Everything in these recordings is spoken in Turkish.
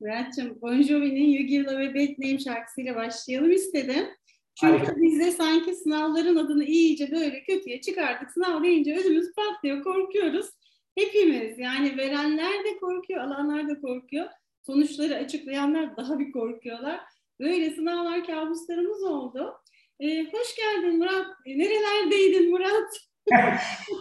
Murat'cığım Bon Jovi'nin You Give Love a Bad Name şarkısıyla başlayalım istedim. Çünkü Harika. biz de sanki sınavların adını iyice böyle kötüye çıkardık. Sınav deyince ödümüz patlıyor, korkuyoruz. Hepimiz yani verenler de korkuyor, alanlar da korkuyor. Sonuçları açıklayanlar daha bir korkuyorlar. Böyle sınavlar kabuslarımız oldu. Ee, hoş geldin Murat. E, nerelerdeydin Murat?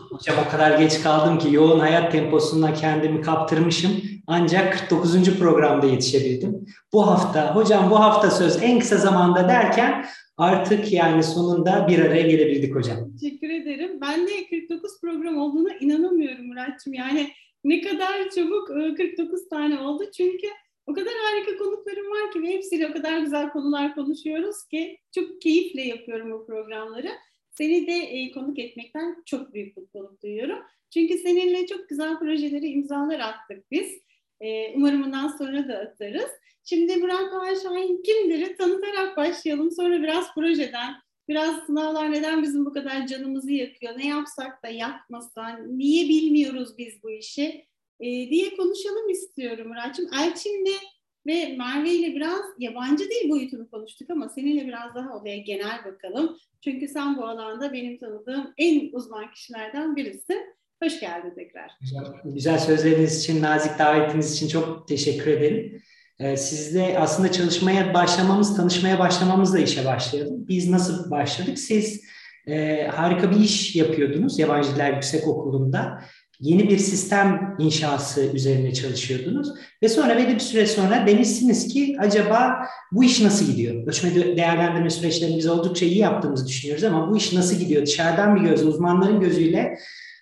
Hocam o kadar geç kaldım ki yoğun hayat temposuna kendimi kaptırmışım. Ancak 49. programda yetişebildim. Bu hafta, hocam bu hafta söz en kısa zamanda derken artık yani sonunda bir araya gelebildik hocam. Teşekkür ederim. Ben de 49 program olduğuna inanamıyorum Muratçım. Yani ne kadar çabuk 49 e, tane oldu. Çünkü o kadar harika konuklarım var ki ve hepsiyle o kadar güzel konular konuşuyoruz ki çok keyifle yapıyorum bu programları. Seni de e, konuk etmekten çok büyük mutluluk duyuyorum. Çünkü seninle çok güzel projeleri imzalar attık biz. E, umarım bundan sonra da atarız. Şimdi Murat Doğan Şahin kimdir? Tanıtarak başlayalım. Sonra biraz projeden, biraz sınavlar neden bizim bu kadar canımızı yakıyor, ne yapsak da yakmasan, niye bilmiyoruz biz bu işi e, diye konuşalım istiyorum Murat'cığım. Elçin'le ve Merve ile biraz yabancı dil boyutunu konuştuk ama seninle biraz daha olaya genel bakalım. Çünkü sen bu alanda benim tanıdığım en uzman kişilerden birisin. Hoş geldin tekrar. Güzel, güzel sözleriniz için, nazik davetiniz için çok teşekkür ederim. Ee, sizle aslında çalışmaya başlamamız, tanışmaya başlamamızla işe başlayalım. Biz nasıl başladık? Siz e, harika bir iş yapıyordunuz Yabancı Diller Yüksek Okulu'nda. Yeni bir sistem inşası üzerine çalışıyordunuz. Ve sonra belli bir süre sonra demişsiniz ki acaba bu iş nasıl gidiyor? Ölçme değerlendirme süreçlerini biz oldukça iyi yaptığımızı düşünüyoruz ama bu iş nasıl gidiyor? Dışarıdan bir gözle, uzmanların gözüyle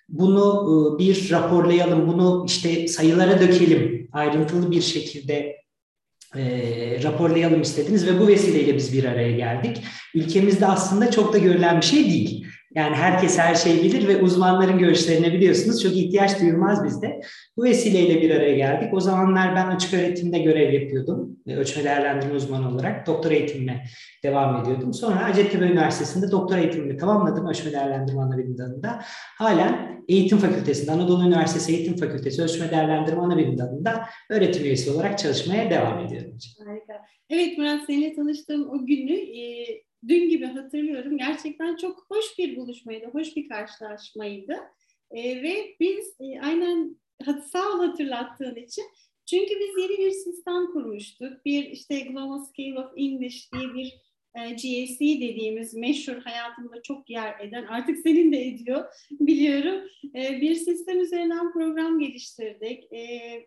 bunu e, bir raporlayalım, bunu işte sayılara dökelim, ayrıntılı bir şekilde e, raporlayalım istediniz ve bu vesileyle biz bir araya geldik. Ülkemizde aslında çok da görülen bir şey değil. Yani herkes her şeyi bilir ve uzmanların görüşlerini biliyorsunuz. Çok ihtiyaç duyulmaz bizde. Bu vesileyle bir araya geldik. O zamanlar ben açık öğretimde görev yapıyordum. Ölçme değerlendirme uzmanı olarak doktor eğitimime devam ediyordum. Sonra Hacettepe Üniversitesi'nde doktor eğitimimi tamamladım ölçme değerlendirme anabilim dalında. Halen Eğitim Fakültesi'nde, Anadolu Üniversitesi Eğitim Fakültesi Ölçme Değerlendirme Anabilim dalında öğretim üyesi olarak çalışmaya devam ediyorum. Harika. Evet Murat seninle tanıştığım o günü e, dün gibi hatırlıyorum. Gerçekten çok hoş bir buluşmaydı, hoş bir karşılaşmaydı. E, ve biz e, aynen sağ ol hatırlattığın için çünkü biz yeni bir sistem kurmuştuk. Bir işte Global Scale of English diye bir e, GAC dediğimiz meşhur hayatımda çok yer eden, artık senin de ediyor biliyorum. E, bir sistem üzerinden program geliştirdik. E,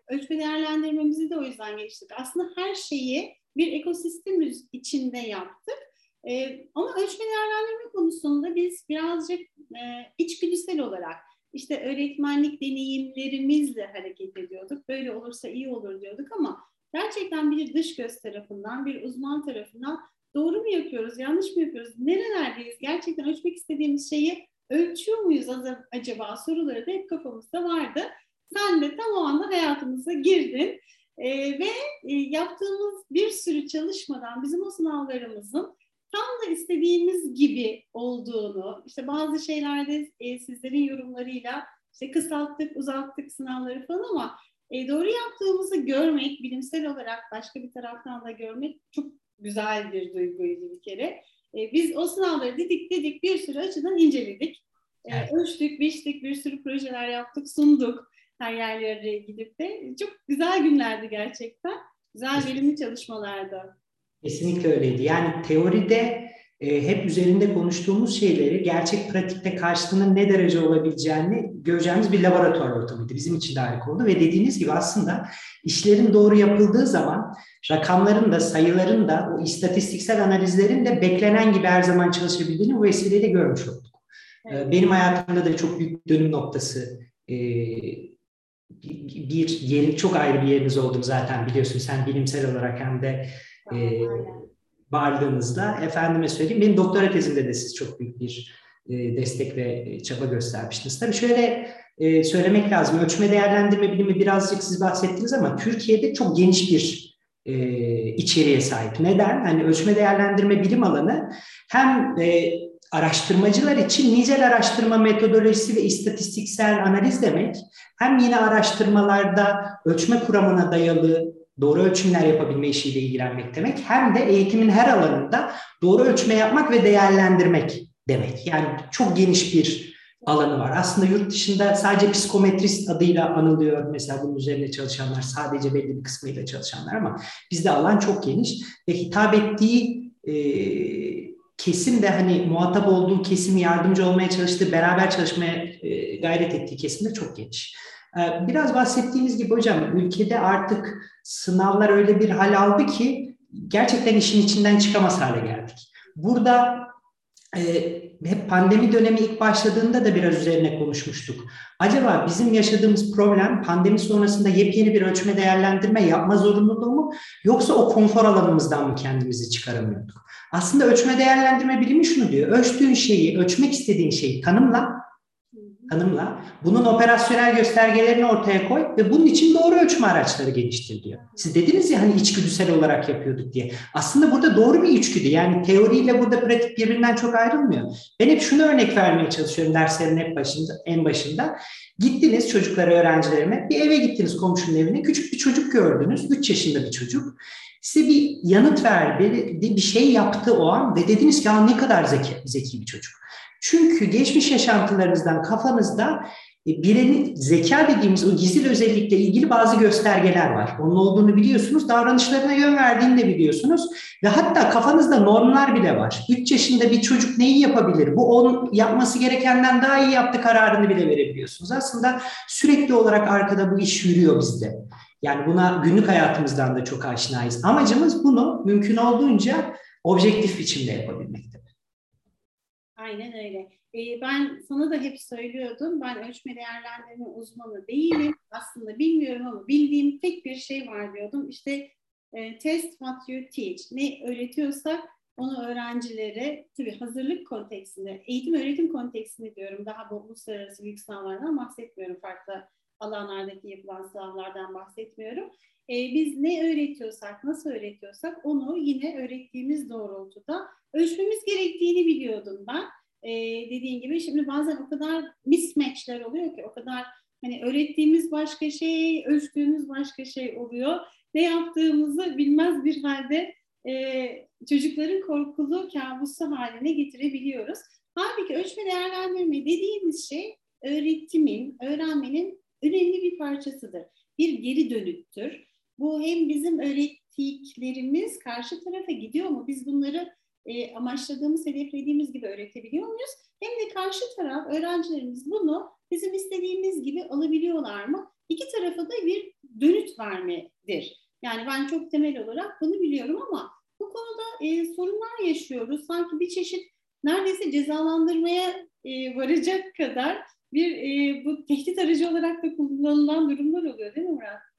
ölçme değerlendirmemizi de o yüzden geliştirdik. Aslında her şeyi bir ekosistem içinde yaptık. E, ama ölçme değerlendirme konusunda biz birazcık e, içgüdüsel olarak işte öğretmenlik deneyimlerimizle hareket ediyorduk. Böyle olursa iyi olur diyorduk ama gerçekten bir dış göz tarafından, bir uzman tarafından doğru mu yapıyoruz, yanlış mı yapıyoruz, nerelerdeyiz, gerçekten ölçmek istediğimiz şeyi ölçüyor muyuz acaba soruları da hep kafamızda vardı. Sen de tam o anda hayatımıza girdin e, ve e, yaptığımız bir sürü çalışmadan bizim o sınavlarımızın tam da istediğimiz gibi olduğunu, işte bazı şeylerde e, sizlerin yorumlarıyla işte kısalttık, uzattık sınavları falan ama e, doğru yaptığımızı görmek, bilimsel olarak başka bir taraftan da görmek çok güzel bir duyguydu bir kere. E, biz o sınavları dedik dedik bir sürü açıdan inceledik. E, evet. Ölçtük, biçtik, bir sürü projeler yaptık, sunduk her yerlere gidip de. Çok güzel günlerdi gerçekten. Güzel verimli çalışmalardı. Kesinlikle öyleydi. Yani teoride e, hep üzerinde konuştuğumuz şeyleri gerçek pratikte karşılığının ne derece olabileceğini göreceğimiz bir laboratuvar ortamıydı. Bizim için de harika oldu ve dediğiniz gibi aslında işlerin doğru yapıldığı zaman rakamların da sayıların da o istatistiksel analizlerin de beklenen gibi her zaman çalışabildiğini bu vesileyle görmüş olduk. E, evet. Benim hayatımda da çok büyük dönüm noktası e, bir yeri çok ayrı bir yeriniz oldu zaten biliyorsun sen bilimsel olarak hem de e, varlığınızda. Efendime söyleyeyim, benim doktora tezimde de siz çok büyük bir e, destek ve çaba göstermiştiniz. Tabii şöyle e, söylemek lazım, ölçme değerlendirme bilimi birazcık siz bahsettiniz ama Türkiye'de çok geniş bir e, içeriğe sahip. Neden? Hani ölçme değerlendirme bilim alanı hem e, araştırmacılar için nicel araştırma metodolojisi ve istatistiksel analiz demek, hem yine araştırmalarda ölçme kuramına dayalı doğru ölçümler yapabilme işiyle ilgilenmek demek hem de eğitimin her alanında doğru ölçme yapmak ve değerlendirmek demek. Yani çok geniş bir alanı var. Aslında yurt dışında sadece psikometrist adıyla anılıyor mesela bunun üzerine çalışanlar, sadece belli bir kısmıyla çalışanlar ama bizde alan çok geniş ve hitap ettiği e, kesim de hani muhatap olduğu kesim yardımcı olmaya çalıştığı, beraber çalışmaya e, gayret ettiği kesim de çok geniş. E, biraz bahsettiğiniz gibi hocam ülkede artık sınavlar öyle bir hal aldı ki gerçekten işin içinden çıkamaz hale geldik. Burada e, hep pandemi dönemi ilk başladığında da biraz üzerine konuşmuştuk. Acaba bizim yaşadığımız problem pandemi sonrasında yepyeni bir ölçme değerlendirme yapma zorunluluğu mu yoksa o konfor alanımızdan mı kendimizi çıkaramıyorduk? Aslında ölçme değerlendirme bilimi şunu diyor. Ölçtüğün şeyi, ölçmek istediğin şeyi tanımla, tanımla. Bunun operasyonel göstergelerini ortaya koy ve bunun için doğru ölçme araçları geliştir diyor. Siz dediniz ya hani içgüdüsel olarak yapıyorduk diye. Aslında burada doğru bir içgüdü. Yani teoriyle burada pratik birbirinden çok ayrılmıyor. Ben hep şunu örnek vermeye çalışıyorum derslerin hep başında, en başında. Gittiniz çocuklara, öğrencilerime bir eve gittiniz komşunun evine. Küçük bir çocuk gördünüz. 3 yaşında bir çocuk. Size bir yanıt verdi, bir şey yaptı o an ve dediniz ki ne kadar zeki, zeki bir çocuk. Çünkü geçmiş yaşantılarınızdan kafanızda e, bireyin zeka dediğimiz o gizli özellikle ilgili bazı göstergeler var. Onun olduğunu biliyorsunuz. Davranışlarına yön verdiğini de biliyorsunuz. Ve hatta kafanızda normlar bile var. 3 yaşında bir çocuk neyi yapabilir? Bu onun yapması gerekenden daha iyi yaptı kararını bile verebiliyorsunuz. Aslında sürekli olarak arkada bu iş yürüyor bizde. Yani buna günlük hayatımızdan da çok aşinayız. Amacımız bunu mümkün olduğunca objektif biçimde yapabilmektir. Aynen öyle. Ee, ben sana da hep söylüyordum. Ben ölçme değerlendirme uzmanı değilim. Aslında bilmiyorum ama bildiğim tek bir şey var diyordum. İşte e, test what you teach. Ne öğretiyorsak onu öğrencilere tabii hazırlık konteksinde, eğitim öğretim konteksinde diyorum. Daha bu uluslararası büyük sınavlardan bahsetmiyorum. Farklı alanlardaki yapılan sınavlardan bahsetmiyorum. E, biz ne öğretiyorsak, nasıl öğretiyorsak onu yine öğrettiğimiz doğrultuda ölçmemiz gerektiğini biliyordum ben. E, dediğin gibi şimdi bazen o kadar mismatchler oluyor ki o kadar hani öğrettiğimiz başka şey, ölçtüğümüz başka şey oluyor. Ne yaptığımızı bilmez bir halde e, çocukların korkulu kabusu haline getirebiliyoruz. Halbuki ölçme değerlendirme dediğimiz şey öğretimin, öğrenmenin önemli bir parçasıdır. Bir geri dönüktür. Bu hem bizim öğrettiklerimiz karşı tarafa gidiyor mu? Biz bunları e, amaçladığımız, hedeflediğimiz gibi öğretebiliyor muyuz? Hem de karşı taraf, öğrencilerimiz bunu bizim istediğimiz gibi alabiliyorlar mı? İki tarafa da bir dönüt vermedir. Yani ben çok temel olarak bunu biliyorum ama bu konuda e, sorunlar yaşıyoruz. Sanki bir çeşit neredeyse cezalandırmaya e, varacak kadar bir e, bu tehdit aracı olarak da kullanılan durumlar oluyor değil mi Murat?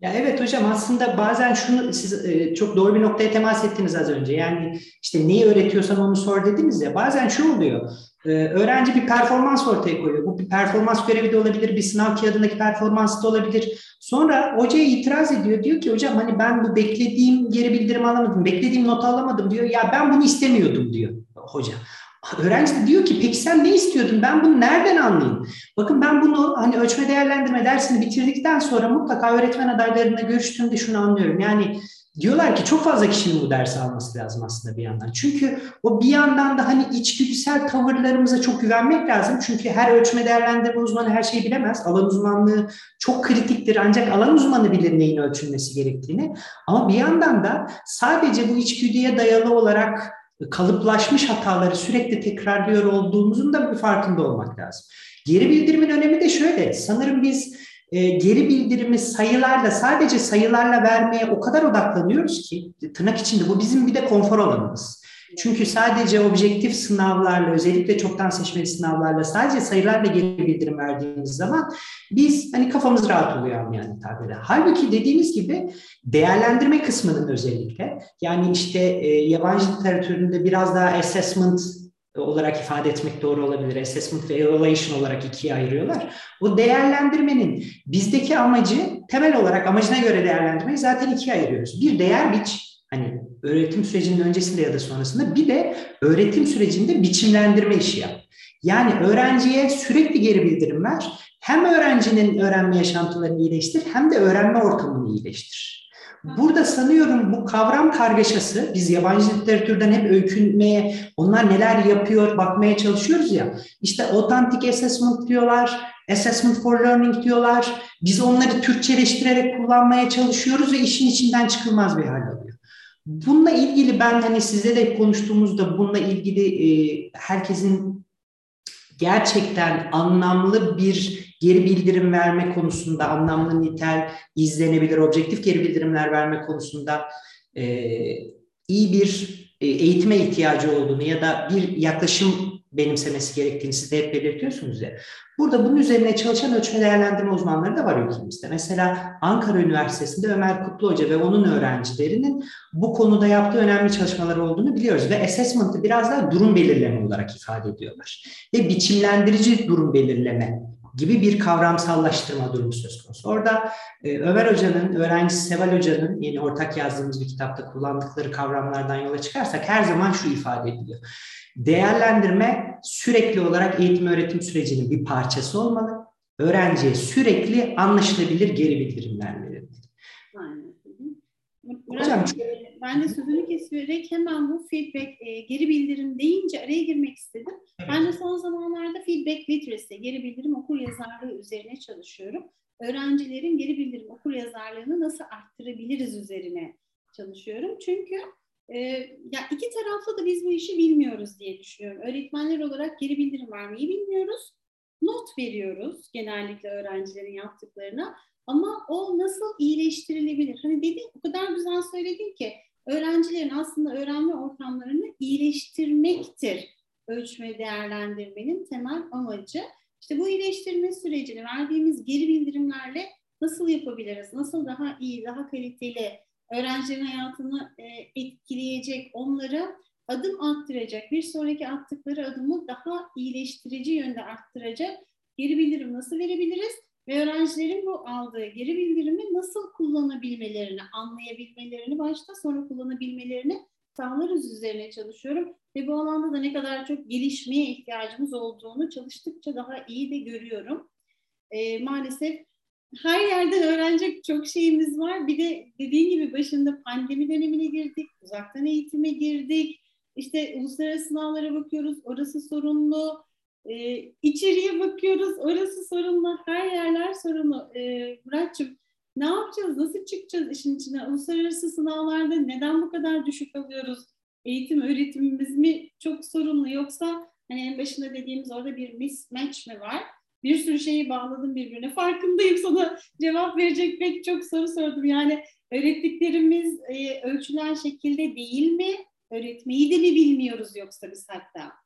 Ya evet hocam aslında bazen şunu siz e, çok doğru bir noktaya temas ettiniz az önce. Yani işte neyi öğretiyorsan onu sor dediniz ya. Bazen şu oluyor. E, öğrenci bir performans ortaya koyuyor. Bu bir performans görevi de olabilir, bir sınav kağıdındaki performans da olabilir. Sonra hocaya itiraz ediyor. Diyor ki hocam hani ben bu beklediğim geri bildirim alamadım, beklediğim not alamadım diyor. Ya ben bunu istemiyordum diyor hoca. Öğrenci de diyor ki peki sen ne istiyordun? Ben bunu nereden anlayayım? Bakın ben bunu hani ölçme değerlendirme dersini bitirdikten sonra mutlaka öğretmen adaylarına görüştüğümde şunu anlıyorum. Yani diyorlar ki çok fazla kişinin bu dersi alması lazım aslında bir yandan. Çünkü o bir yandan da hani içgüdüsel tavırlarımıza çok güvenmek lazım. Çünkü her ölçme değerlendirme uzmanı her şeyi bilemez. Alan uzmanlığı çok kritiktir ancak alan uzmanı bilir neyin ölçülmesi gerektiğini. Ama bir yandan da sadece bu içgüdüye dayalı olarak kalıplaşmış hataları sürekli tekrarlıyor olduğumuzun da bir farkında olmak lazım. Geri bildirimin önemi de şöyle. Sanırım biz e, geri bildirimi sayılarla sadece sayılarla vermeye o kadar odaklanıyoruz ki tırnak içinde bu bizim bir de konfor alanımız. Çünkü sadece objektif sınavlarla, özellikle çoktan seçmeli sınavlarla, sadece sayılarla geri bildirim verdiğimiz zaman biz hani kafamız rahat oluyor yani tabirle. Halbuki dediğimiz gibi değerlendirme kısmının özellikle yani işte e, yabancı literatüründe biraz daha assessment olarak ifade etmek doğru olabilir. Assessment ve evaluation olarak ikiye ayırıyorlar. O değerlendirmenin bizdeki amacı temel olarak amacına göre değerlendirmeyi zaten ikiye ayırıyoruz. Bir değer biç, Hani öğretim sürecinin öncesinde ya da sonrasında bir de öğretim sürecinde biçimlendirme işi yap. Yani öğrenciye sürekli geri bildirim ver. Hem öğrencinin öğrenme yaşantılarını iyileştir hem de öğrenme ortamını iyileştir. Burada sanıyorum bu kavram kargaşası, biz yabancı literatürden hep öykünmeye, onlar neler yapıyor bakmaya çalışıyoruz ya. İşte authentic assessment diyorlar, assessment for learning diyorlar. Biz onları Türkçeleştirerek kullanmaya çalışıyoruz ve işin içinden çıkılmaz bir hal. Bununla ilgili ben hani size de konuştuğumuzda bununla ilgili e, herkesin gerçekten anlamlı bir geri bildirim verme konusunda, anlamlı, nitel, izlenebilir, objektif geri bildirimler verme konusunda e, iyi bir e, eğitime ihtiyacı olduğunu ya da bir yaklaşım benimsemesi gerektiğini siz de hep belirtiyorsunuz ya. Burada bunun üzerine çalışan ölçme değerlendirme uzmanları da var ülkemizde. Mesela Ankara Üniversitesi'nde Ömer Kutlu Hoca ve onun öğrencilerinin bu konuda yaptığı önemli çalışmalar olduğunu biliyoruz. Ve assessment'ı biraz daha durum belirleme olarak ifade ediyorlar. Ve biçimlendirici durum belirleme gibi bir kavramsallaştırma durumu söz konusu. Orada e, Ömer Hoca'nın, öğrencisi Seval Hoca'nın yeni ortak yazdığımız bir kitapta kullandıkları kavramlardan yola çıkarsak her zaman şu ifade ediliyor. Değerlendirme sürekli olarak eğitim öğretim sürecinin bir parçası olmalı. Öğrenciye sürekli anlaşılabilir geri bildirimler verilmeli. Aynen. Hocam ben de sözünü kesilerek hemen bu feedback, e, geri bildirim deyince araya girmek istedim. Evet. Ben de son zamanlarda feedback literacy, geri bildirim okur yazarlığı üzerine çalışıyorum. Öğrencilerin geri bildirim okur yazarlığını nasıl arttırabiliriz üzerine çalışıyorum. Çünkü e, ya iki taraflı da biz bu işi bilmiyoruz diye düşünüyorum. Öğretmenler olarak geri bildirim vermeyi bilmiyoruz. Not veriyoruz genellikle öğrencilerin yaptıklarına. Ama o nasıl iyileştirilebilir? Hani dedi o kadar güzel söyledin ki öğrencilerin aslında öğrenme ortamlarını iyileştirmektir ölçme değerlendirmenin temel amacı. İşte bu iyileştirme sürecini verdiğimiz geri bildirimlerle nasıl yapabiliriz? Nasıl daha iyi, daha kaliteli öğrencilerin hayatını e, etkileyecek, onları adım arttıracak, bir sonraki attıkları adımı daha iyileştirici yönde arttıracak geri bildirim nasıl verebiliriz? Ve öğrencilerin bu aldığı geri bildirimi nasıl kullanabilmelerini, anlayabilmelerini başta sonra kullanabilmelerini sağlarız üzerine çalışıyorum. Ve bu alanda da ne kadar çok gelişmeye ihtiyacımız olduğunu çalıştıkça daha iyi de görüyorum. E, maalesef her yerden öğrenecek çok şeyimiz var. Bir de dediğin gibi başında pandemi dönemine girdik, uzaktan eğitime girdik. İşte uluslararası sınavlara bakıyoruz, orası sorunlu e, içeriye bakıyoruz, orası sorunlu, her yerler sorunlu. E, Muratçım, ne yapacağız, nasıl çıkacağız işin içine? Uluslararası sınavlarda neden bu kadar düşük alıyoruz? Eğitim, öğretimimiz mi çok sorunlu yoksa hani en başında dediğimiz orada bir mismatch mi var? Bir sürü şeyi bağladım birbirine. Farkındayım sana cevap verecek pek çok soru sordum. Yani öğrettiklerimiz e, ölçülen şekilde değil mi? Öğretmeyi de mi bilmiyoruz yoksa biz hatta?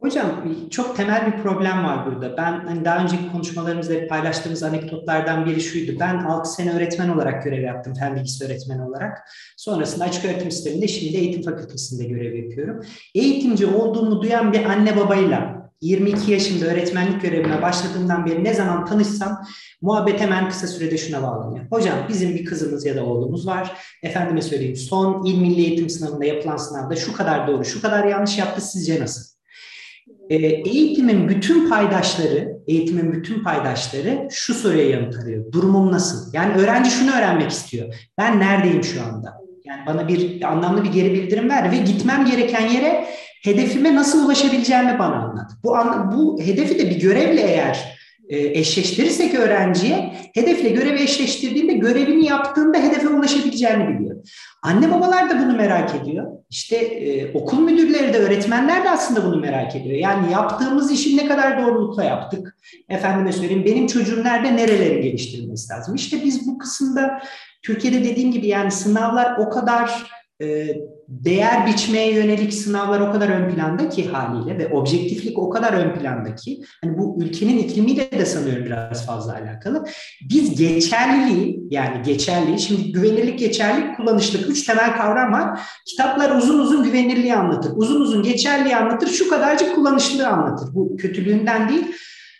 Hocam çok temel bir problem var burada. Ben hani daha önceki konuşmalarımızda paylaştığımız anekdotlardan biri şuydu. Ben 6 sene öğretmen olarak görev yaptım, fen bilgisi öğretmeni olarak. Sonrasında açık öğretim sisteminde şimdi eğitim fakültesinde görev yapıyorum. Eğitimci olduğumu duyan bir anne babayla 22 yaşında öğretmenlik görevine başladığımdan beri ne zaman tanışsam muhabbet hemen kısa sürede şuna bağlanıyor. Hocam bizim bir kızımız ya da oğlumuz var. Efendime söyleyeyim son il milli eğitim sınavında yapılan sınavda şu kadar doğru, şu kadar yanlış yaptı sizce nasıl? Ee, eğitimin bütün paydaşları, eğitimin bütün paydaşları şu soruya yanıt arıyor. Durumum nasıl? Yani öğrenci şunu öğrenmek istiyor. Ben neredeyim şu anda? Yani bana bir anlamlı bir geri bildirim ver ve gitmem gereken yere hedefime nasıl ulaşabileceğimi bana anlat. Bu bu hedefi de bir görevle eğer eşleştirirsek öğrenciye hedefle görevi eşleştirdiğinde görevini yaptığında hedefe ulaşabileceğini biliyor. Anne babalar da bunu merak ediyor. İşte e, okul müdürleri de öğretmenler de aslında bunu merak ediyor. Yani yaptığımız işi ne kadar doğrulukla yaptık? Efendime söyleyeyim benim çocuğum nerede nereleri geliştirilmesi lazım? İşte biz bu kısımda Türkiye'de dediğim gibi yani sınavlar o kadar e, değer biçmeye yönelik sınavlar o kadar ön planda ki haliyle ve objektiflik o kadar ön planda ki hani bu ülkenin iklimiyle de sanıyorum biraz fazla alakalı. Biz geçerliliği yani geçerliği şimdi güvenirlik geçerlilik kullanışlık üç temel kavram var. Kitaplar uzun uzun güvenirliği anlatır. Uzun uzun geçerliği anlatır. Şu kadarcık kullanışlılığı anlatır. Bu kötülüğünden değil.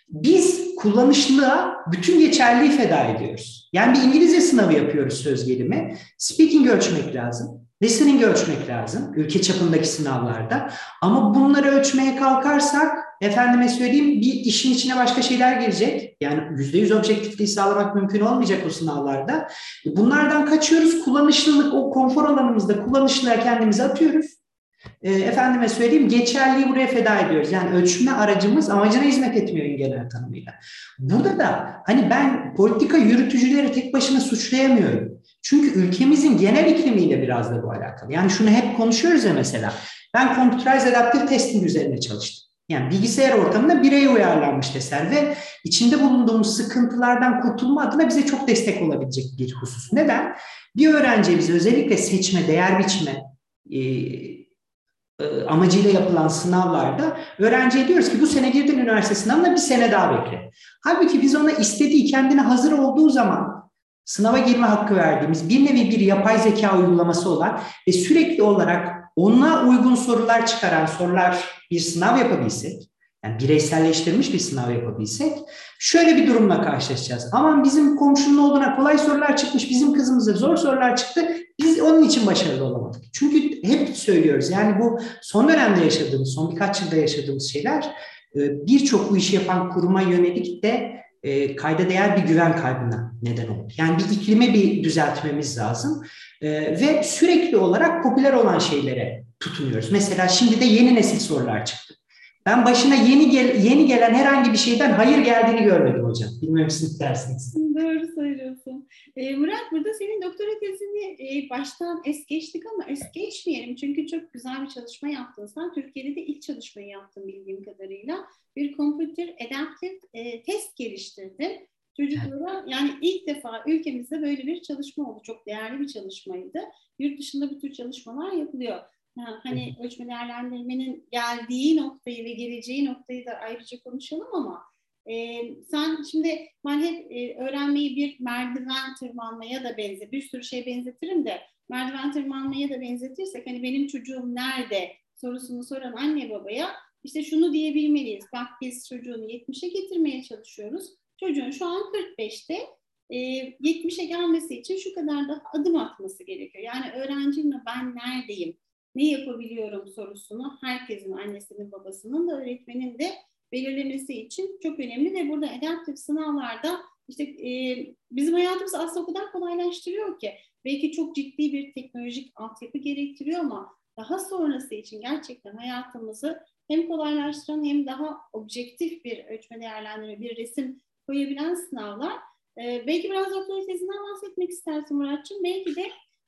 Biz kullanışlığa bütün geçerliği feda ediyoruz. Yani bir İngilizce sınavı yapıyoruz söz gelimi. Speaking ölçmek lazım. Listening ölçmek lazım ülke çapındaki sınavlarda. Ama bunları ölçmeye kalkarsak efendime söyleyeyim bir işin içine başka şeyler girecek. Yani yüzde yüz objektifliği sağlamak mümkün olmayacak o sınavlarda. Bunlardan kaçıyoruz. Kullanışlılık, o konfor alanımızda kullanışlığa kendimizi atıyoruz. E, efendime söyleyeyim geçerliği buraya feda ediyoruz. Yani ölçme aracımız amacına hizmet etmiyor genel tanımıyla. Burada da hani ben politika yürütücüleri tek başına suçlayamıyorum. Çünkü ülkemizin genel iklimiyle biraz da bu alakalı. Yani şunu hep konuşuyoruz ya mesela. Ben computerized adaptive testing üzerine çalıştım. Yani bilgisayar ortamında bireye uyarlanmış testler ve içinde bulunduğumuz sıkıntılardan kurtulma adına bize çok destek olabilecek bir husus. Neden? Bir öğrenciye bize özellikle seçme, değer biçme e, e, amacıyla yapılan sınavlarda öğrenciye diyoruz ki bu sene girdin üniversite sınavına bir sene daha bekle. Halbuki biz ona istediği kendine hazır olduğu zaman sınava girme hakkı verdiğimiz bir nevi bir yapay zeka uygulaması olan ve sürekli olarak ona uygun sorular çıkaran sorular bir sınav yapabilsek, yani bireyselleştirilmiş bir sınav yapabilsek şöyle bir durumla karşılaşacağız. Aman bizim komşunun olduğuna kolay sorular çıkmış, bizim kızımıza zor sorular çıktı. Biz onun için başarılı olamadık. Çünkü hep söylüyoruz yani bu son dönemde yaşadığımız, son birkaç yılda yaşadığımız şeyler e, birçok bu işi yapan kuruma yönelik de e, kayda değer bir güven kaybına neden oldu. Yani bir iklime bir düzeltmemiz lazım e, ve sürekli olarak popüler olan şeylere tutunuyoruz. Mesela şimdi de yeni nesil sorular çıktı. Ben başına yeni gel yeni gelen herhangi bir şeyden hayır geldiğini görmedim hocam. Bilmiyorum siz dersiniz. Doğru söylüyorsun. E, Murat burada senin doktora tezini e, baştan es geçtik ama es geçmeyelim. Çünkü çok güzel bir çalışma yaptın sen. Türkiye'de de ilk çalışmayı yaptın bildiğim kadarıyla. Bir computer adaptive e, test geliştirdin. Çocuklara yani ilk defa ülkemizde böyle bir çalışma oldu. Çok değerli bir çalışmaydı. Yurt dışında bu tür çalışmalar yapılıyor. Ha, hani ölçme değerlendirmenin geldiği noktayı ve geleceği noktayı da ayrıca konuşalım ama e, sen şimdi ben hep e, öğrenmeyi bir merdiven tırmanmaya da benzer, bir sürü şey benzetirim de merdiven tırmanmaya da benzetirsek hani benim çocuğum nerede sorusunu soran anne babaya işte şunu diyebilmeliyiz. Bak biz çocuğunu 70'e getirmeye çalışıyoruz. Çocuğun şu an 45'te e, 70'e gelmesi için şu kadar da adım atması gerekiyor. Yani öğrencimle ben neredeyim? ne yapabiliyorum sorusunu herkesin, annesinin, babasının da öğretmenin de belirlemesi için çok önemli ve burada adaptif sınavlarda işte e, bizim hayatımızı aslında o kadar kolaylaştırıyor ki belki çok ciddi bir teknolojik altyapı gerektiriyor ama daha sonrası için gerçekten hayatımızı hem kolaylaştıran hem daha objektif bir ölçme değerlendirme, bir resim koyabilen sınavlar. Ee, belki biraz doktora tezinden bahsetmek istersin Muratçım. Belki de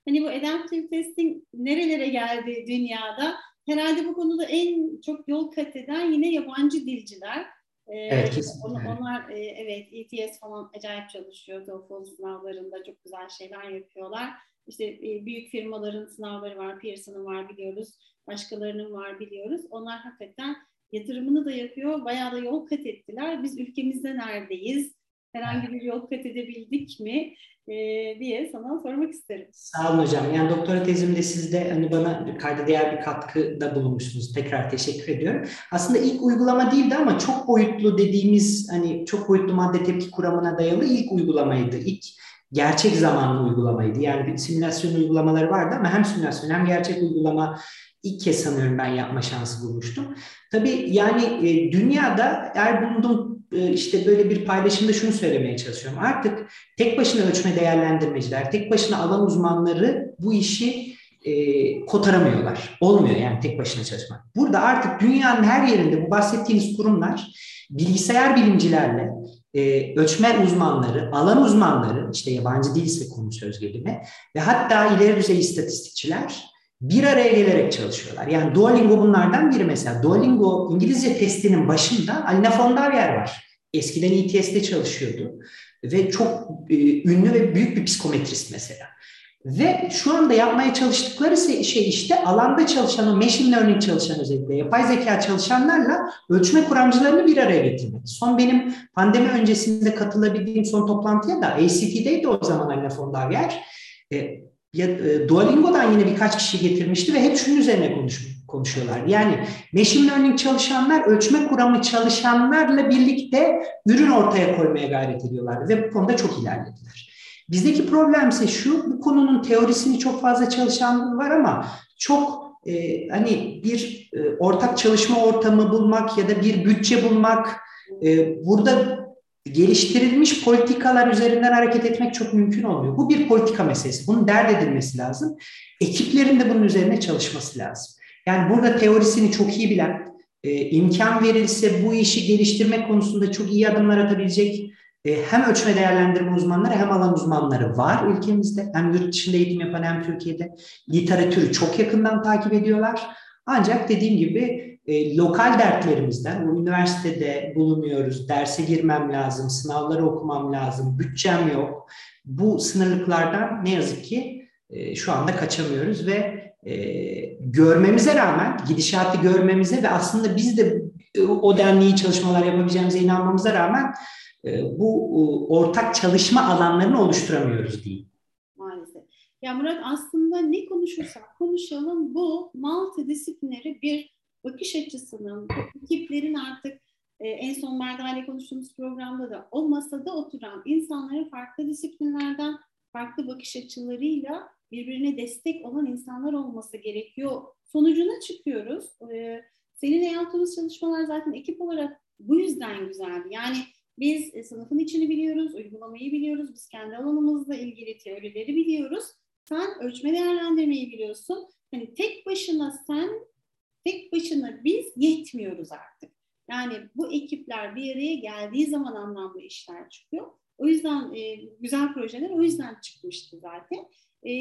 Hani bu adaptive testing nerelere geldi dünyada? Herhalde bu konuda en çok yol kat eden yine yabancı dilciler. Ee, evet, kesinlikle. Onlar, onlar e, evet ETS falan acayip çalışıyor. TOEFL sınavlarında çok güzel şeyler yapıyorlar. İşte e, büyük firmaların sınavları var, Pearson'ın var biliyoruz. Başkalarının var biliyoruz. Onlar hakikaten yatırımını da yapıyor. Bayağı da yol kat ettiler. Biz ülkemizde neredeyiz? Herhangi bir yol kat edebildik mi? e, diye sana sormak isterim. Sağ olun hocam. Yani doktora tezimde siz de hani bana kayda değer bir katkıda bulunmuşsunuz. Tekrar teşekkür ediyorum. Aslında ilk uygulama değildi ama çok boyutlu dediğimiz hani çok boyutlu madde tepki kuramına dayalı ilk uygulamaydı. İlk gerçek zamanlı uygulamaydı. Yani bir simülasyon uygulamaları vardı ama hem simülasyon hem gerçek uygulama ilk kez sanıyorum ben yapma şansı bulmuştum. Tabii yani e, dünyada eğer bulunduğum e, işte böyle bir paylaşımda şunu söylemeye çalışıyorum. Artık tek başına ölçme değerlendirmeciler, tek başına alan uzmanları bu işi e, kotaramıyorlar. Olmuyor yani tek başına çalışmak. Burada artık dünyanın her yerinde bu bahsettiğiniz kurumlar bilgisayar bilimcilerle, e, ölçme uzmanları, alan uzmanları, işte yabancı değilse konu söz gelimi ve hatta ileri düzey istatistikçiler bir araya gelerek çalışıyorlar. Yani Duolingo bunlardan biri mesela. Duolingo İngilizce testinin başında Alina Fondavyer var. Eskiden ETS'de çalışıyordu ve çok e, ünlü ve büyük bir psikometrist mesela. Ve şu anda yapmaya çalıştıkları şey işte alanda çalışan, machine learning çalışan özellikle yapay zeka çalışanlarla ölçme kuramcılarını bir araya getirmek. Son benim pandemi öncesinde katılabildiğim son toplantıya da ACT'deydi o zaman Alina Fondavyer. E, ya, e, Duolingo'dan yine birkaç kişi getirmişti ve hep şunun üzerine konuşmuş, konuşuyorlar. Yani machine learning çalışanlar ölçme kuramı çalışanlarla birlikte ürün ortaya koymaya gayret ediyorlar ve bu konuda çok ilerlediler. Bizdeki problem ise şu, bu konunun teorisini çok fazla çalışan var ama çok e, hani bir e, ortak çalışma ortamı bulmak ya da bir bütçe bulmak e, burada geliştirilmiş politikalar üzerinden hareket etmek çok mümkün olmuyor. Bu bir politika meselesi. Bunun dert edilmesi lazım. Ekiplerin de bunun üzerine çalışması lazım. Yani burada teorisini çok iyi bilen, e, imkan verilse bu işi geliştirmek konusunda çok iyi adımlar atabilecek hem ölçme değerlendirme uzmanları hem alan uzmanları var ülkemizde. Hem yurt dışında eğitim yapan hem Türkiye'de. Literatürü çok yakından takip ediyorlar. Ancak dediğim gibi e, lokal dertlerimizden, o üniversitede bulunuyoruz, derse girmem lazım, sınavları okumam lazım, bütçem yok. Bu sınırlıklardan ne yazık ki e, şu anda kaçamıyoruz ve e, görmemize rağmen, gidişatı görmemize ve aslında biz de e, o denli çalışmalar yapabileceğimize inanmamıza rağmen e, bu e, ortak çalışma alanlarını oluşturamıyoruz diyeyim. Maalesef. Ya Murat aslında ne konuşursak konuşalım bu multidisiplineri bir bakış açısının, ekiplerin artık e, en son Merda konuştuğumuz programda da o masada oturan insanların farklı disiplinlerden farklı bakış açılarıyla birbirine destek olan insanlar olması gerekiyor. Sonucuna çıkıyoruz. Ee, seninle yaptığımız çalışmalar zaten ekip olarak bu yüzden güzeldi. Yani biz e, sınıfın içini biliyoruz, uygulamayı biliyoruz, biz kendi alanımızla ilgili teorileri biliyoruz. Sen ölçme değerlendirmeyi biliyorsun. Hani tek başına sen, tek başına biz yetmiyoruz artık. Yani bu ekipler bir araya geldiği zaman anlamlı işler çıkıyor. O yüzden e, güzel projeler o yüzden çıkmıştı zaten. E,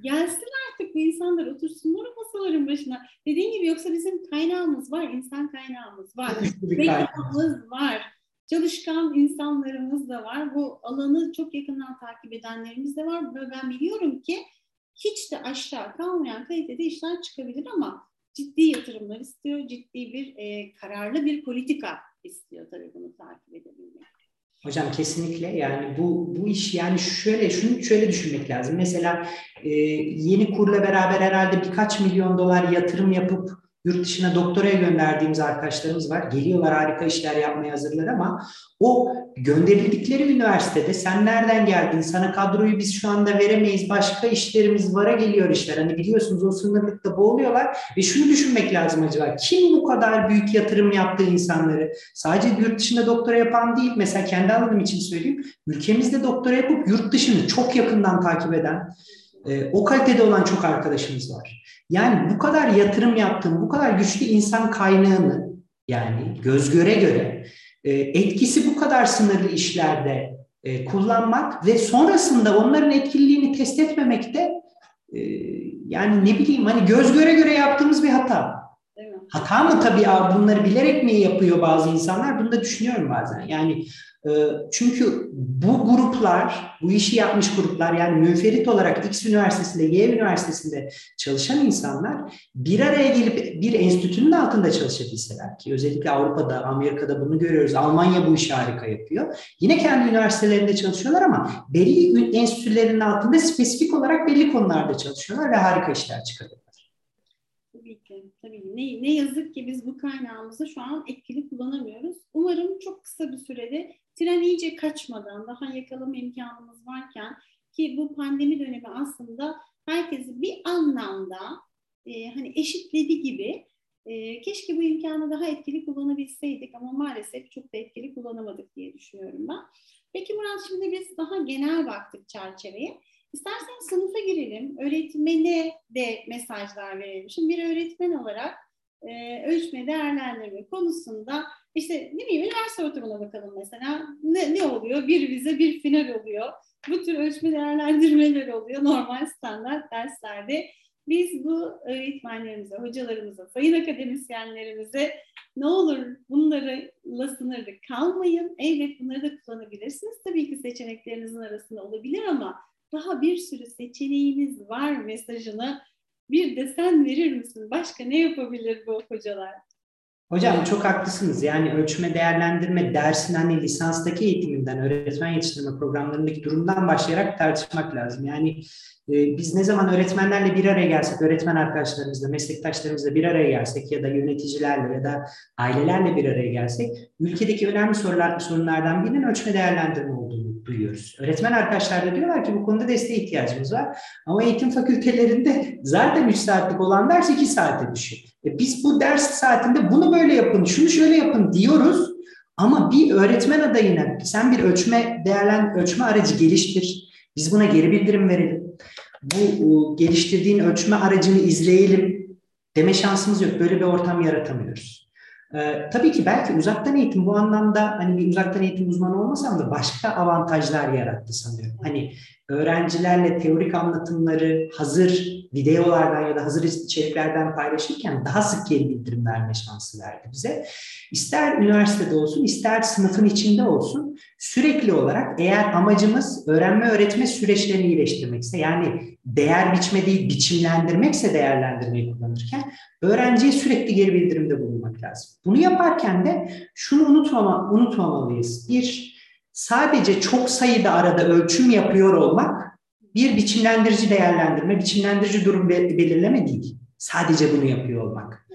gelsin artık bu insanlar otursunlar masaların başına. Dediğim gibi yoksa bizim kaynağımız var, insan kaynağımız var, kaynağımız var. Çalışkan insanlarımız da var. Bu alanı çok yakından takip edenlerimiz de var. Ve ben biliyorum ki hiç de aşağı kalmayan kalitede işler çıkabilir ama ciddi yatırımlar istiyor, ciddi bir e, kararlı bir politika istiyor tabii bunu takip edebilmek. Hocam kesinlikle yani bu bu iş yani şöyle şunu şöyle düşünmek lazım. Mesela e, yeni kurla beraber herhalde birkaç milyon dolar yatırım yapıp Yurt dışına doktoraya gönderdiğimiz arkadaşlarımız var. Geliyorlar harika işler yapmaya hazırlar ama o gönderildikleri üniversitede sen nereden geldin? Sana kadroyu biz şu anda veremeyiz. Başka işlerimiz vara geliyor işler. Hani biliyorsunuz o sınırlıkta boğuluyorlar. Ve şunu düşünmek lazım acaba. Kim bu kadar büyük yatırım yaptığı insanları? Sadece yurt dışında doktora yapan değil. Mesela kendi alanım için söyleyeyim. Ülkemizde doktora yapıp yurt dışını çok yakından takip eden, e, o kalitede olan çok arkadaşımız var. Yani bu kadar yatırım yaptığım, bu kadar güçlü insan kaynağını yani göz göre göre e, etkisi bu kadar sınırlı işlerde e, kullanmak ve sonrasında onların etkililiğini test etmemek de e, yani ne bileyim hani göz göre göre yaptığımız bir hata. Hata mı tabii bunları bilerek mi yapıyor bazı insanlar? Bunu da düşünüyorum bazen. Yani ee, çünkü bu gruplar, bu işi yapmış gruplar yani müferit olarak X üniversitesinde, Y üniversitesinde çalışan insanlar bir araya gelip bir enstitünün altında çalışabilseler ki özellikle Avrupa'da, Amerika'da bunu görüyoruz. Almanya bu işi harika yapıyor. Yine kendi üniversitelerinde çalışıyorlar ama belli enstitülerin altında spesifik olarak belli konularda çalışıyorlar ve harika işler çıkarıyorlar. Tabii ki. Tabii ki. Ne, ne yazık ki biz bu kaynağımızı şu an etkili kullanamıyoruz. Umarım çok kısa bir sürede tren iyice kaçmadan daha yakalama imkanımız varken ki bu pandemi dönemi aslında herkesi bir anlamda e, hani eşitledi gibi e, keşke bu imkanı daha etkili kullanabilseydik ama maalesef çok da etkili kullanamadık diye düşünüyorum ben. Peki Murat şimdi biz daha genel baktık çerçeveye. İstersen sınıfa girelim, öğretmene de mesajlar verelim. Şimdi bir öğretmen olarak e, ölçme, değerlendirme konusunda işte ne bileyim üniversite ortamına bakalım mesela. Ne, ne oluyor? Bir vize, bir final oluyor. Bu tür ölçme değerlendirmeler oluyor normal standart derslerde. Biz bu öğretmenlerimize, hocalarımıza, sayın akademisyenlerimize ne olur bunlarla sınırlı kalmayın. Evet bunları da kullanabilirsiniz. Tabii ki seçeneklerinizin arasında olabilir ama daha bir sürü seçeneğimiz var mesajını bir de sen verir misin? Başka ne yapabilir bu hocalar? Hocam çok haklısınız. Yani ölçme değerlendirme dersin hani lisanstaki eğitiminden, öğretmen yetiştirme programlarındaki durumdan başlayarak tartışmak lazım. Yani e, biz ne zaman öğretmenlerle bir araya gelsek, öğretmen arkadaşlarımızla, meslektaşlarımızla bir araya gelsek ya da yöneticilerle ya da ailelerle bir araya gelsek, ülkedeki önemli sorular, sorunlardan birinin ölçme değerlendirme duyuyoruz. Öğretmen arkadaşlar da diyorlar ki bu konuda desteğe ihtiyacımız var. Ama eğitim fakültelerinde zaten 3 saatlik olan ders 2 saate düşüyor. E biz bu ders saatinde bunu böyle yapın, şunu şöyle yapın diyoruz. Ama bir öğretmen adayına sen bir ölçme değerlen ölçme aracı geliştir. Biz buna geri bildirim verelim. Bu geliştirdiğin ölçme aracını izleyelim deme şansımız yok. Böyle bir ortam yaratamıyoruz. Ee, tabii ki belki uzaktan eğitim bu anlamda hani bir uzaktan eğitim uzmanı olmasam da başka avantajlar yarattı sanıyorum. Hani öğrencilerle teorik anlatımları hazır videolardan ya da hazır içeriklerden paylaşırken daha sık geri bildirim verme şansı verdi bize. İster üniversitede olsun, ister sınıfın içinde olsun sürekli olarak eğer amacımız öğrenme öğretme süreçlerini iyileştirmekse yani değer biçme değil biçimlendirmekse değerlendirmeyi kullanırken öğrenciye sürekli geri bildirimde bulunmak lazım. Bunu yaparken de şunu unutmama, unutmamalıyız. Bir, sadece çok sayıda arada ölçüm yapıyor olmak bir biçimlendirici değerlendirme, biçimlendirici durum belirleme değil. Sadece bunu yapıyor olmak.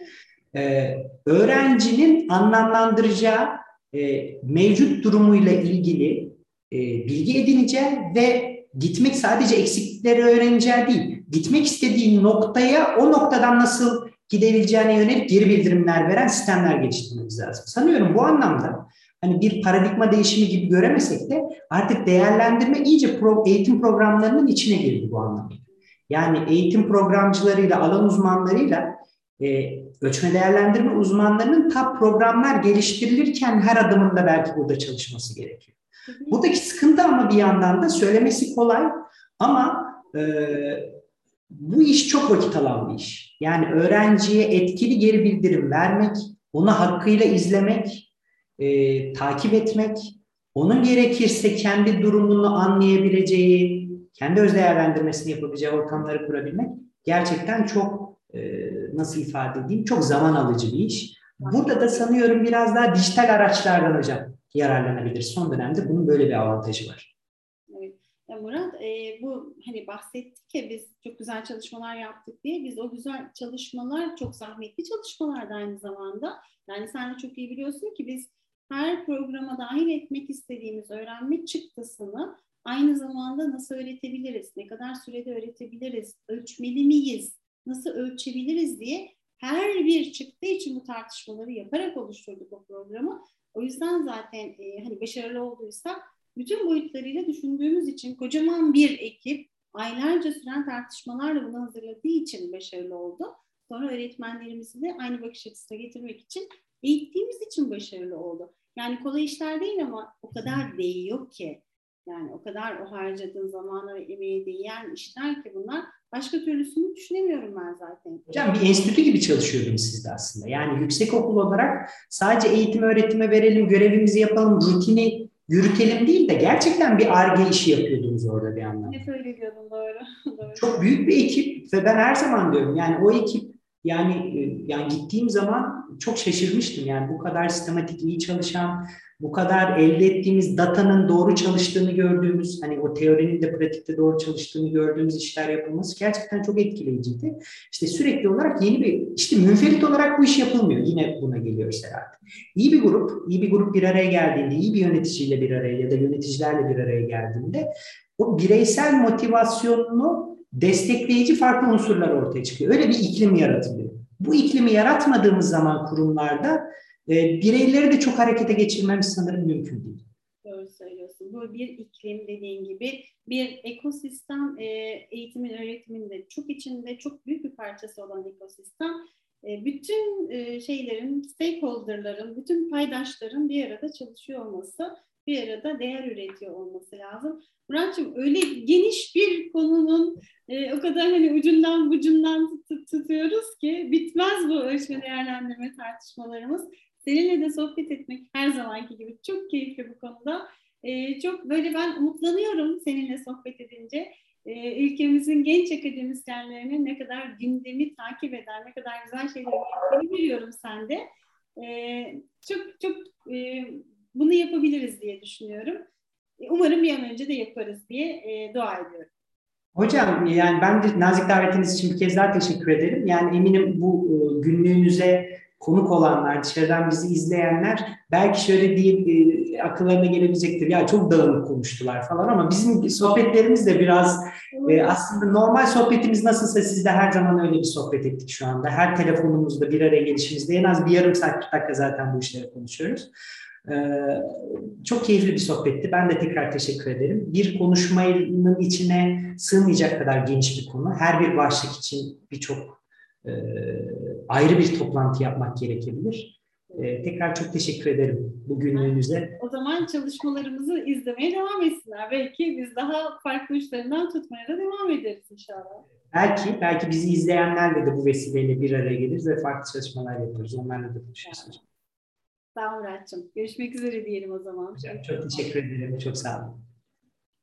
Ee, öğrencinin anlamlandıracağı e, mevcut durumuyla ilgili e, bilgi edineceği ve gitmek sadece eksiklikleri öğreneceği değil, gitmek istediği noktaya o noktadan nasıl gidebileceğine yönelik geri bildirimler veren sistemler geliştirmemiz lazım. Sanıyorum bu anlamda hani bir paradigma değişimi gibi göremesek de artık değerlendirme iyice pro, eğitim programlarının içine girdi bu anlamda. Yani eğitim programcılarıyla, alan uzmanlarıyla e, ölçme değerlendirme uzmanlarının tap programlar geliştirilirken her adımında belki burada çalışması gerekiyor. Buradaki sıkıntı ama bir yandan da söylemesi kolay ama e, bu iş çok vakit alan bir iş. Yani öğrenciye etkili geri bildirim vermek, onu hakkıyla izlemek, e, takip etmek, onun gerekirse kendi durumunu anlayabileceği, kendi öz değerlendirmesini yapabileceği ortamları kurabilmek gerçekten çok e, nasıl ifade edeyim çok zaman alıcı bir iş. Burada da sanıyorum biraz daha dijital araçlardan hocam yararlanabilir. Son dönemde bunun böyle bir avantajı var. Evet. Murat e, bu hani bahsettik ya biz çok güzel çalışmalar yaptık diye biz o güzel çalışmalar çok zahmetli çalışmalar da aynı zamanda. Yani sen de çok iyi biliyorsun ki biz her programa dahil etmek istediğimiz öğrenme çıktısını aynı zamanda nasıl öğretebiliriz, ne kadar sürede öğretebiliriz, ölçmeli miyiz, nasıl ölçebiliriz diye her bir çıktı için bu tartışmaları yaparak oluşturduk o programı. O yüzden zaten e, hani başarılı olduysak bütün boyutlarıyla düşündüğümüz için kocaman bir ekip aylarca süren tartışmalarla bunu hazırladığı için başarılı oldu. Sonra öğretmenlerimizi de aynı bakış açısına getirmek için eğittiğimiz için başarılı oldu. Yani kolay işler değil ama o kadar değiyor ki. Yani o kadar o harcadığın zamana ve emeğe değen işler ki bunlar. Başka türlüsünü düşünemiyorum ben zaten. Hocam bir enstitü gibi çalışıyordunuz siz de aslında. Yani yüksek okul olarak sadece eğitim öğretime verelim, görevimizi yapalım, rutini yürütelim değil de gerçekten bir ARGE işi yapıyordunuz orada bir anlamda. Ne söylüyordun doğru. doğru. Çok büyük bir ekip ve ben her zaman diyorum yani o ekip yani e, yani gittiğim zaman çok şaşırmıştım. Yani bu kadar sistematik iyi çalışan, bu kadar elde ettiğimiz datanın doğru çalıştığını gördüğümüz, hani o teorinin de pratikte doğru çalıştığını gördüğümüz işler yapılması gerçekten çok etkileyiciydi. İşte sürekli olarak yeni bir, işte münferit olarak bu iş yapılmıyor. Yine buna geliyoruz herhalde. İyi bir grup, iyi bir grup bir araya geldiğinde, iyi bir yöneticiyle bir araya ya da yöneticilerle bir araya geldiğinde o bireysel motivasyonunu destekleyici farklı unsurlar ortaya çıkıyor. Öyle bir iklim yaratılıyor. Bu iklimi yaratmadığımız zaman kurumlarda e, bireyleri de çok harekete geçirmemiz sanırım mümkün değil. Doğru söylüyorsun. Bu bir iklim dediğin gibi bir ekosistem e, eğitimin öğretiminde çok içinde çok büyük bir parçası olan ekosistem e, bütün e, şeylerin, stakeholderların, bütün paydaşların bir arada çalışıyor olması, bir arada değer üretiyor olması lazım. Murat'cığım öyle geniş bir konunun e, o kadar hani ucundan bucundan tut, tutuyoruz ki bitmez bu ölçme değerlendirme tartışmalarımız. Seninle de sohbet etmek her zamanki gibi çok keyifli bu konuda. E, çok böyle ben umutlanıyorum seninle sohbet edince. E, ülkemizin genç akademisyenlerinin ne kadar gündemi takip eder, ne kadar güzel şeyler yaptığını görüyorum sende. E, çok çok e, bunu yapabiliriz diye düşünüyorum. E, umarım bir an önce de yaparız diye e, dua ediyorum. Hocam yani ben de nazik davetiniz için bir kez daha teşekkür ederim. Yani eminim bu e, günlüğünüze konuk olanlar, dışarıdan bizi izleyenler belki şöyle diye e, akıllarına gelebilecektir. Ya çok dağınık konuştular falan ama bizim sohbetlerimiz de biraz e, aslında normal sohbetimiz nasılsa sizde her zaman öyle bir sohbet ettik şu anda. Her telefonumuzda bir araya gelişimizde en az bir yarım saat, 40 dakika zaten bu işleri konuşuyoruz. Çok keyifli bir sohbetti. Ben de tekrar teşekkür ederim. Bir konuşmanın içine sığmayacak kadar geniş bir konu. Her bir başlık için birçok ayrı bir toplantı yapmak gerekebilir. Tekrar çok teşekkür ederim bugünlüğünüze. O zaman çalışmalarımızı izlemeye devam etsinler. Belki biz daha farklı uçlarından tutmaya da devam ederiz inşallah. Belki, belki bizi izleyenlerle de bu vesileyle bir araya geliriz ve farklı çalışmalar yaparız. Onlarla da konuşuruz. Sağ ol Murat'cığım. Görüşmek üzere diyelim o zaman. Çok teşekkür ederim. Çok sağ olun.